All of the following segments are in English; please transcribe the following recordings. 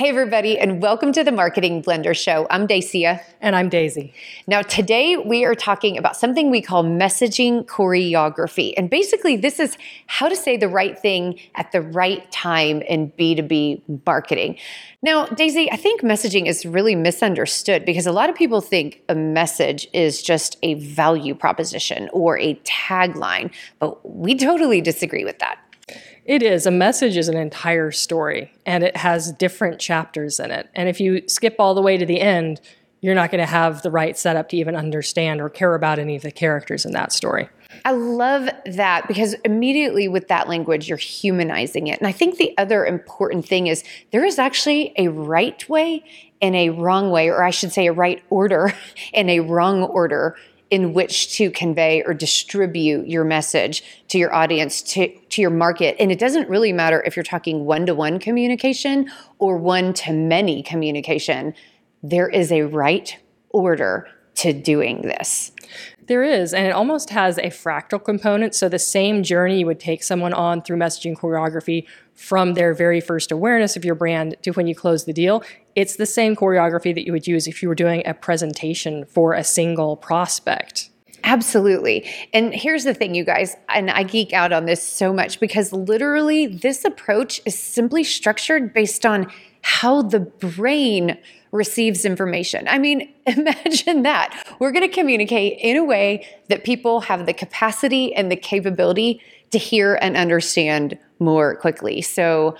Hey, everybody, and welcome to the Marketing Blender Show. I'm Dacia. And I'm Daisy. Now, today we are talking about something we call messaging choreography. And basically, this is how to say the right thing at the right time in B2B marketing. Now, Daisy, I think messaging is really misunderstood because a lot of people think a message is just a value proposition or a tagline, but we totally disagree with that. It is. A message is an entire story and it has different chapters in it. And if you skip all the way to the end, you're not going to have the right setup to even understand or care about any of the characters in that story. I love that because immediately with that language, you're humanizing it. And I think the other important thing is there is actually a right way and a wrong way, or I should say, a right order and a wrong order in which to convey or distribute your message to your audience, to, to your market. And it doesn't really matter if you're talking one to one communication or one to many communication. There is a right order to doing this. There is, and it almost has a fractal component. So, the same journey you would take someone on through messaging choreography from their very first awareness of your brand to when you close the deal, it's the same choreography that you would use if you were doing a presentation for a single prospect. Absolutely. And here's the thing, you guys, and I geek out on this so much because literally this approach is simply structured based on how the brain receives information. I mean, imagine that. We're going to communicate in a way that people have the capacity and the capability to hear and understand more quickly. So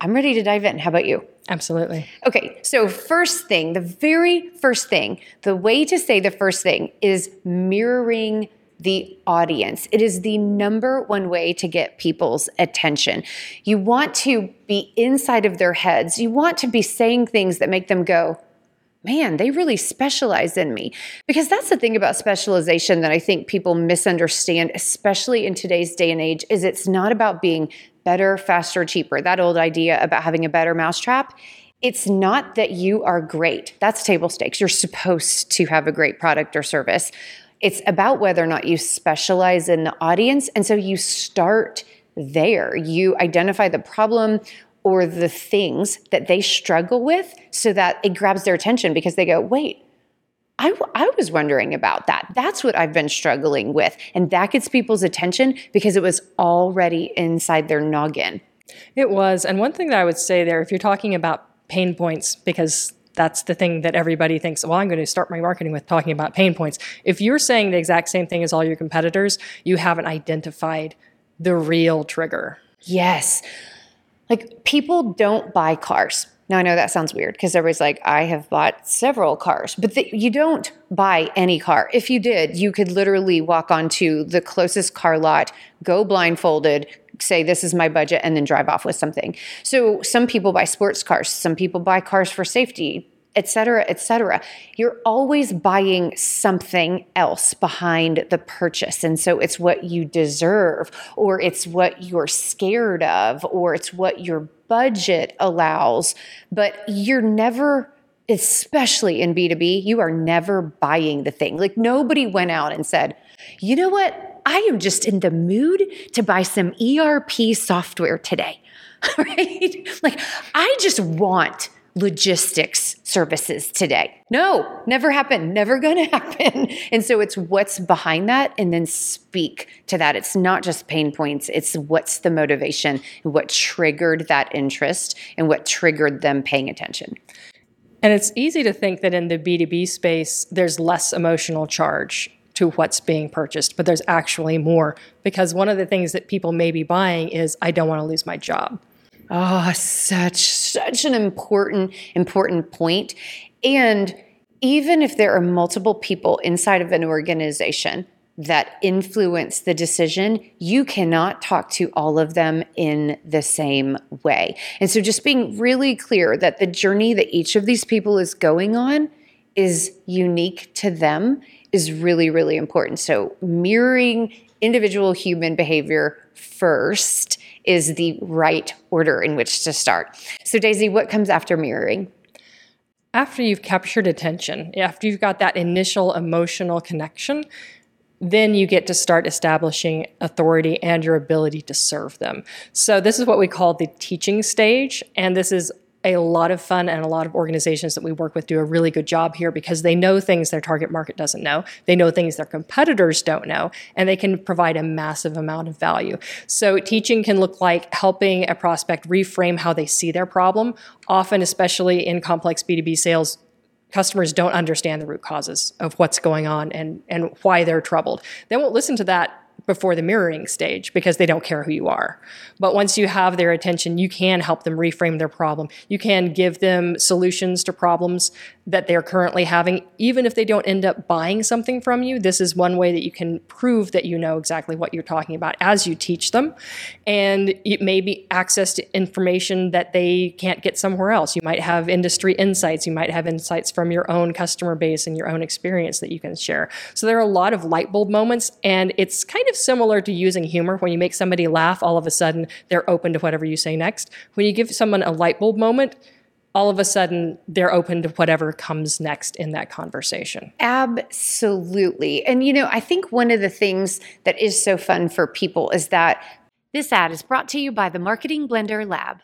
I'm ready to dive in. How about you? Absolutely. Okay, so first thing, the very first thing, the way to say the first thing is mirroring the audience. It is the number one way to get people's attention. You want to be inside of their heads. You want to be saying things that make them go, man, they really specialize in me. Because that's the thing about specialization that I think people misunderstand, especially in today's day and age, is it's not about being better, faster, cheaper. That old idea about having a better mousetrap. It's not that you are great. That's table stakes. You're supposed to have a great product or service. It's about whether or not you specialize in the audience. And so you start there. You identify the problem or the things that they struggle with so that it grabs their attention because they go, wait, I, I was wondering about that. That's what I've been struggling with. And that gets people's attention because it was already inside their noggin. It was. And one thing that I would say there, if you're talking about pain points, because that's the thing that everybody thinks, well, I'm going to start my marketing with talking about pain points. If you're saying the exact same thing as all your competitors, you haven't identified the real trigger. Yes. Like people don't buy cars. Now I know that sounds weird because everybody's like, I have bought several cars, but the, you don't buy any car. If you did, you could literally walk onto the closest car lot, go blindfolded, say, This is my budget, and then drive off with something. So some people buy sports cars, some people buy cars for safety, et cetera, et cetera. You're always buying something else behind the purchase. And so it's what you deserve, or it's what you're scared of, or it's what your budget allows. But you're never, especially in B2B, you are never buying the thing. Like nobody went out and said, you know what? I am just in the mood to buy some ERP software today. right? Like, I just want logistics services today. No, never happened, never to happen. And so it's what's behind that and then speak to that. It's not just pain points, it's what's the motivation and what triggered that interest and what triggered them paying attention. And it's easy to think that in the B2B space, there's less emotional charge to what's being purchased, but there's actually more because one of the things that people may be buying is I don't want to lose my job. Oh, such, such an important, important point. And even if there are multiple people inside of an organization that influence the decision, you cannot talk to all of them in the same way. And so just being really clear that the journey that each of these people is going on is unique to them is really, really important. So mirroring individual human behavior first is the right order in which to start. So, Daisy, what comes after mirroring? After you've captured attention, after you've got that initial emotional connection, then you get to start establishing authority and your ability to serve them. So, this is what we call the teaching stage. And this is a lot of fun and a lot of organizations that we work with do a really good job here because they know things their target market doesn't know. They know things their competitors don't know, and they can provide a massive amount of value. So, teaching can look like helping a prospect reframe how they see their problem. Often, especially in complex B2B sales, customers don't understand the root causes of what's going on and, and why they're troubled. They won't listen to that before the mirroring stage because they don't care who you are. But once you have their attention, you can help them reframe their problem. You can give them solutions to problems that they're currently having, even if they don't end up buying something from you. This is one way that you can prove that you know exactly what you're talking about as you teach them. And it may be access to information that they can't get somewhere else. You might have industry insights, you might have insights from your own customer base and your own experience that you can share. So there are a lot of light bulb moments, and it's kind of similar to using humor. When you make somebody laugh, all of a sudden they're open to whatever you say next. When you give someone a light bulb moment, all of a sudden they're open to whatever comes next in that conversation. Absolutely. And you know, I think one of the things that is so fun for people is that this ad is brought to you by the Marketing Blender Lab.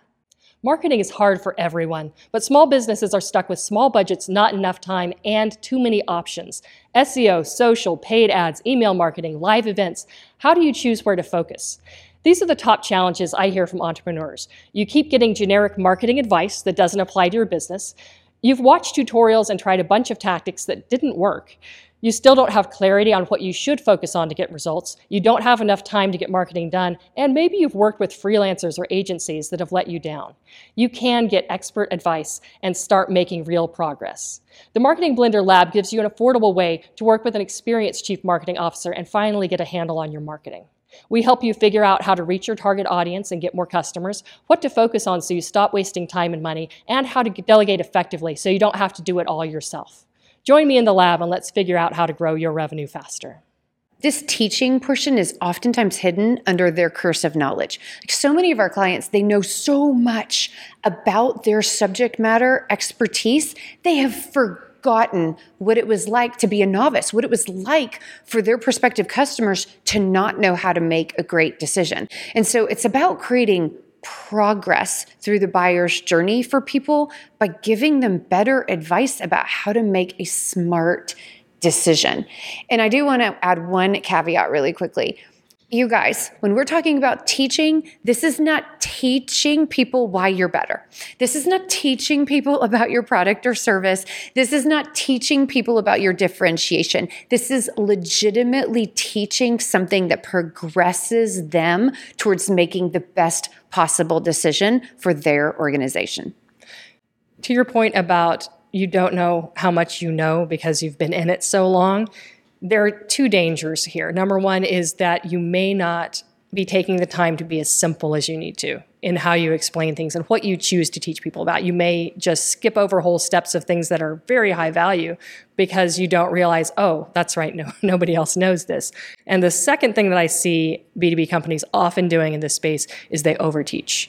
Marketing is hard for everyone, but small businesses are stuck with small budgets, not enough time, and too many options. SEO, social, paid ads, email marketing, live events. How do you choose where to focus? These are the top challenges I hear from entrepreneurs. You keep getting generic marketing advice that doesn't apply to your business. You've watched tutorials and tried a bunch of tactics that didn't work. You still don't have clarity on what you should focus on to get results. You don't have enough time to get marketing done. And maybe you've worked with freelancers or agencies that have let you down. You can get expert advice and start making real progress. The Marketing Blender Lab gives you an affordable way to work with an experienced chief marketing officer and finally get a handle on your marketing. We help you figure out how to reach your target audience and get more customers, what to focus on so you stop wasting time and money, and how to delegate effectively so you don't have to do it all yourself. Join me in the lab and let's figure out how to grow your revenue faster. This teaching portion is oftentimes hidden under their curse of knowledge. Like so many of our clients, they know so much about their subject matter expertise, they have forgotten forgotten what it was like to be a novice, what it was like for their prospective customers to not know how to make a great decision. And so it's about creating progress through the buyer's journey for people by giving them better advice about how to make a smart decision. And I do want to add one caveat really quickly you guys, when we're talking about teaching, this is not teaching people why you're better. This is not teaching people about your product or service. This is not teaching people about your differentiation. This is legitimately teaching something that progresses them towards making the best possible decision for their organization. To your point about you don't know how much you know because you've been in it so long there are two dangers here. Number one is that you may not be taking the time to be as simple as you need to in how you explain things and what you choose to teach people about. You may just skip over whole steps of things that are very high value because you don't realize, oh, that's right, no, nobody else knows this. And the second thing that I see B2B companies often doing in this space is they overteach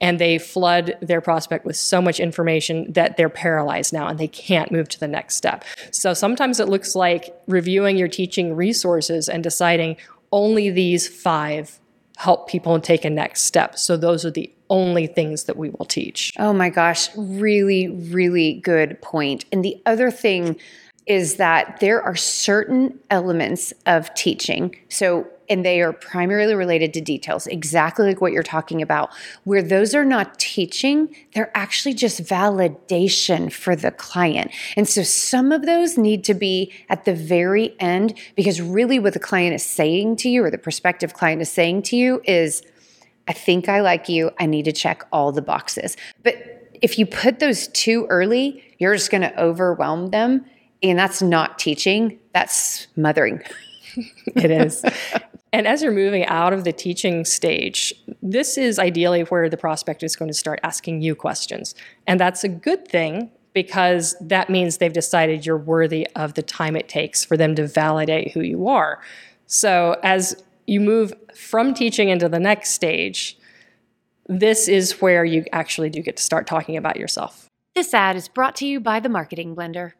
and they flood their prospect with so much information that they're paralyzed now and they can't move to the next step. So sometimes it looks like reviewing your teaching resources and deciding only these five help people take a next step. So those are the only things that we will teach. Oh my gosh, really, really good point. And the other thing is that there are certain elements of teaching. So and they are primarily related to details, exactly like what you're talking about, where those are not teaching, they're actually just validation for the client. And so some of those need to be at the very end because really what the client is saying to you or the prospective client is saying to you is, I think I like you. I need to check all the boxes. But if you put those too early, you're just going to overwhelm them. And that's not teaching, that's mothering. it is. And as you're moving out of the teaching stage, this is ideally where the prospect is going to start asking you questions. And that's a good thing because that means they've decided you're worthy of the time it takes for them to validate who you are. So as you move from teaching into the next stage, this is where you actually do get to start talking about yourself. This ad is brought to you by the Marketing Blender.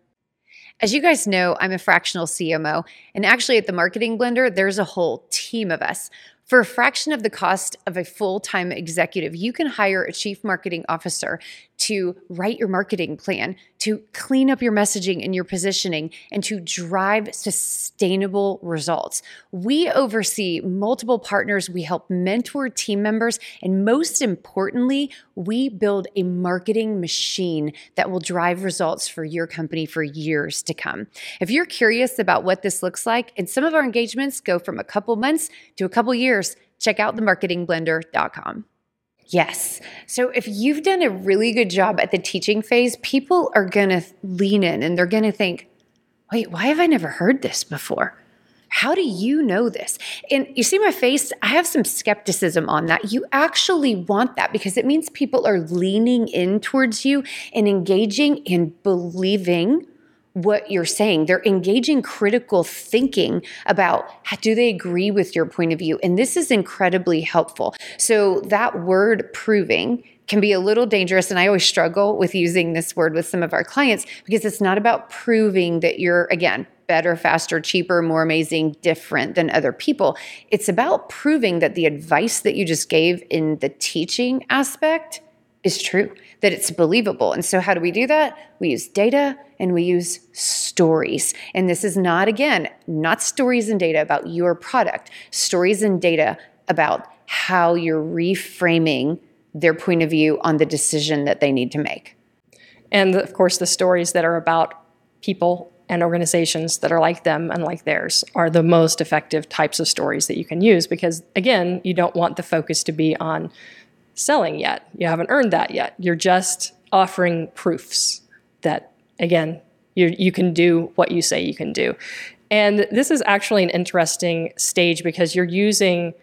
As you guys know, I'm a fractional CMO, and actually at the Marketing Blender, there's a whole team of us. For a fraction of the cost of a full time executive, you can hire a chief marketing officer to write your marketing plan, to clean up your messaging and your positioning, and to drive sustainable results. We oversee multiple partners, we help mentor team members, and most importantly, we build a marketing machine that will drive results for your company for years to come. If you're curious about what this looks like, and some of our engagements go from a couple months to a couple years, check out themarketingblender.com. Yes. So if you've done a really good job at the teaching phase, people are going to lean in and they're going to think, wait, why have I never heard this before? How do you know this? And you see my face? I have some skepticism on that. You actually want that because it means people are leaning in towards you and engaging and believing what you're saying. They're engaging critical thinking about do they agree with your point of view? And this is incredibly helpful. So, that word proving can be a little dangerous. And I always struggle with using this word with some of our clients because it's not about proving that you're, again, better, faster, cheaper, more amazing, different than other people. It's about proving that the advice that you just gave in the teaching aspect is true, that it's believable. And so, how do we do that? We use data and we use stories. And this is not, again, not stories and data about your product, stories and data about how you're reframing their point of view on the decision that they need to make. And of course, the stories that are about people and organizations that are like them and like theirs are the most effective types of stories that you can use because, again, you don't want the focus to be on selling yet. You haven't earned that yet. You're just offering proofs that, again, you, can do what you say you can do. And this is actually an interesting stage because you're using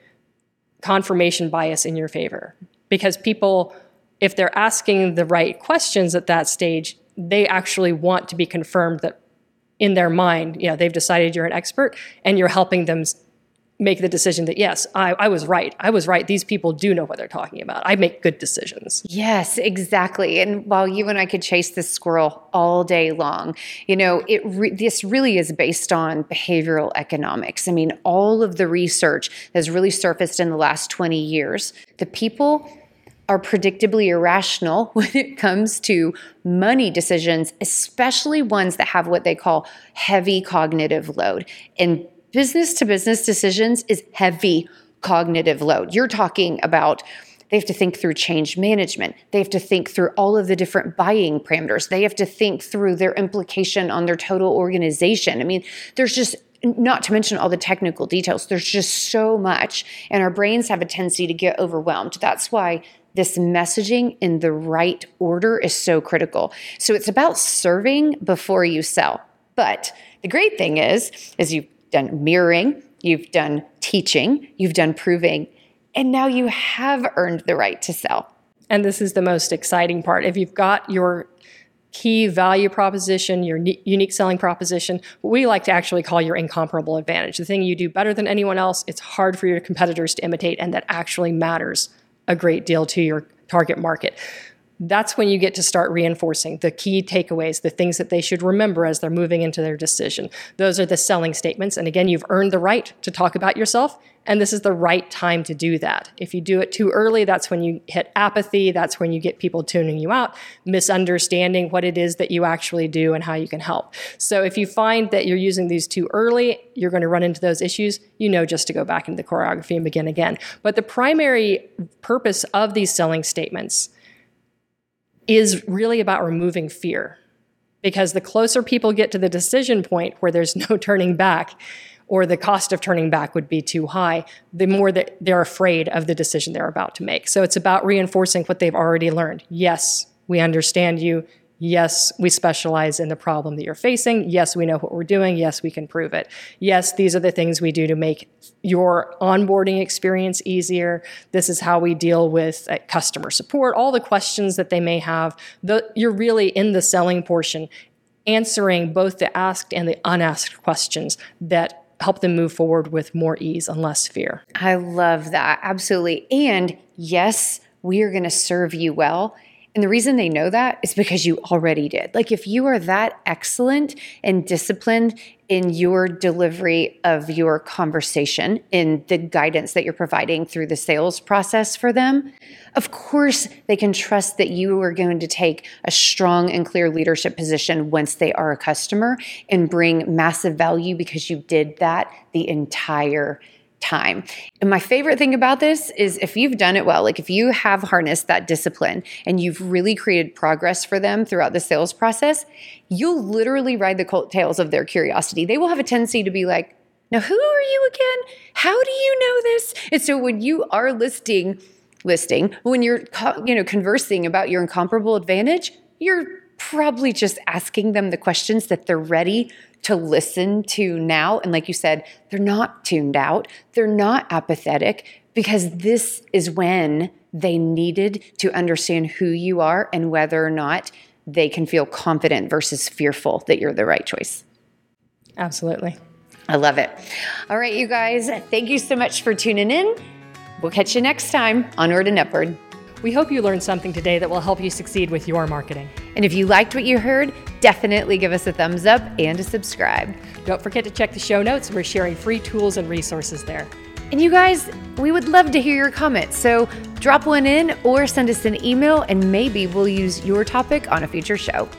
confirmation bias in your favor. Because people, if they're asking the right questions at that stage, they actually want to be confirmed that in their mind, you know, they've decided you're an expert and you're helping them make the decision that yes I, I, was right. I was right. These people do know what they're talking about. I make good decisions. Yes exactly. And while you and i could chase this squirrel all day long you know it re- this really is based on behavioral economics. I mean all of the research has really surfaced in the last 20 years. The people are predictably irrational when it comes to money decisions, especially ones that have what they call heavy cognitive load. And business to business decisions is heavy cognitive load. You're talking about they have to think through change management. They have to think through all of the different buying parameters. They have to think through their implication on their total organization. I mean, there's just not to mention all the technical details. There's just so much, and our brains have a tendency to get overwhelmed. That's why this messaging in the right order is so critical. So it's about serving before you sell. But the great thing is, is you done mirroring, you've done teaching, you've done proving, and now you have earned the right to sell. And this is the most exciting part. If you've got your key value proposition, your unique selling proposition, what we like to actually call your incomparable advantage, the thing you do better than anyone else, it's hard for your competitors to imitate, and that actually matters a great deal to your target market that's when you get to start reinforcing the key takeaways, the things that they should remember as they're moving into their decision. Those are the selling statements. And again, you've earned the right to talk about yourself, and this is the right time to do that. If you do it too early, that's when you hit apathy, that's when you get people tuning you out, misunderstanding what it is that you actually do and how you can help. So if you find that you're using these too early, you're going to run into those issues, you know just to go back into the choreography and begin again. But the primary purpose of these selling statements is really about removing fear. Because the closer people get to the decision point where there's no turning back, or the cost of turning back would be too high, the more that they're afraid of the decision they're about to make. So it's about reinforcing what they've already learned. Yes, we understand you. Yes, we specialize in the problem that you're facing. Yes, we know what we're doing. Yes, we can prove it. Yes, these are the things we do to make your onboarding experience easier. This is how we deal with uh, customer support, all the questions that they may have. The, you're really in the selling portion, answering both the asked and the unasked questions that help them move forward with more ease and less fear. I love that. Absolutely. And yes, we are going to serve you well And the reason they know that is because you already did. Like if you are that excellent and disciplined in your delivery of your conversation, in the guidance that you're providing through the sales process for them, of course they can trust that you are going to take a strong and clear leadership position once they are a customer and bring massive value because you did that the entire time. And my favorite thing about this is if you've done it well, like if you have harnessed that discipline and you've really created progress for them throughout the sales process, you'll literally ride the coattails of their curiosity. They will have a tendency to be like, now who are you again? How do you know this? And so when you are listing, listing, when you're you know conversing about your incomparable advantage, you're probably just asking them the questions that they're ready to listen to now. And like you said, they're not tuned out, they're not apathetic because this is when they needed to understand who you are and whether or not they can feel confident versus fearful that you're the right choice. Absolutely. I love it. All right, you guys, thank you so much for tuning in. We'll catch you next time. Onward and upward. We hope you learned something today that will help you succeed with your marketing. And if you liked what you heard, definitely give us a thumbs up and a subscribe. Don't forget to check the show notes. We're sharing free tools and resources there. And you guys, we would love to hear your comments. So drop one in or send us an email, and maybe we'll use your topic on a future show.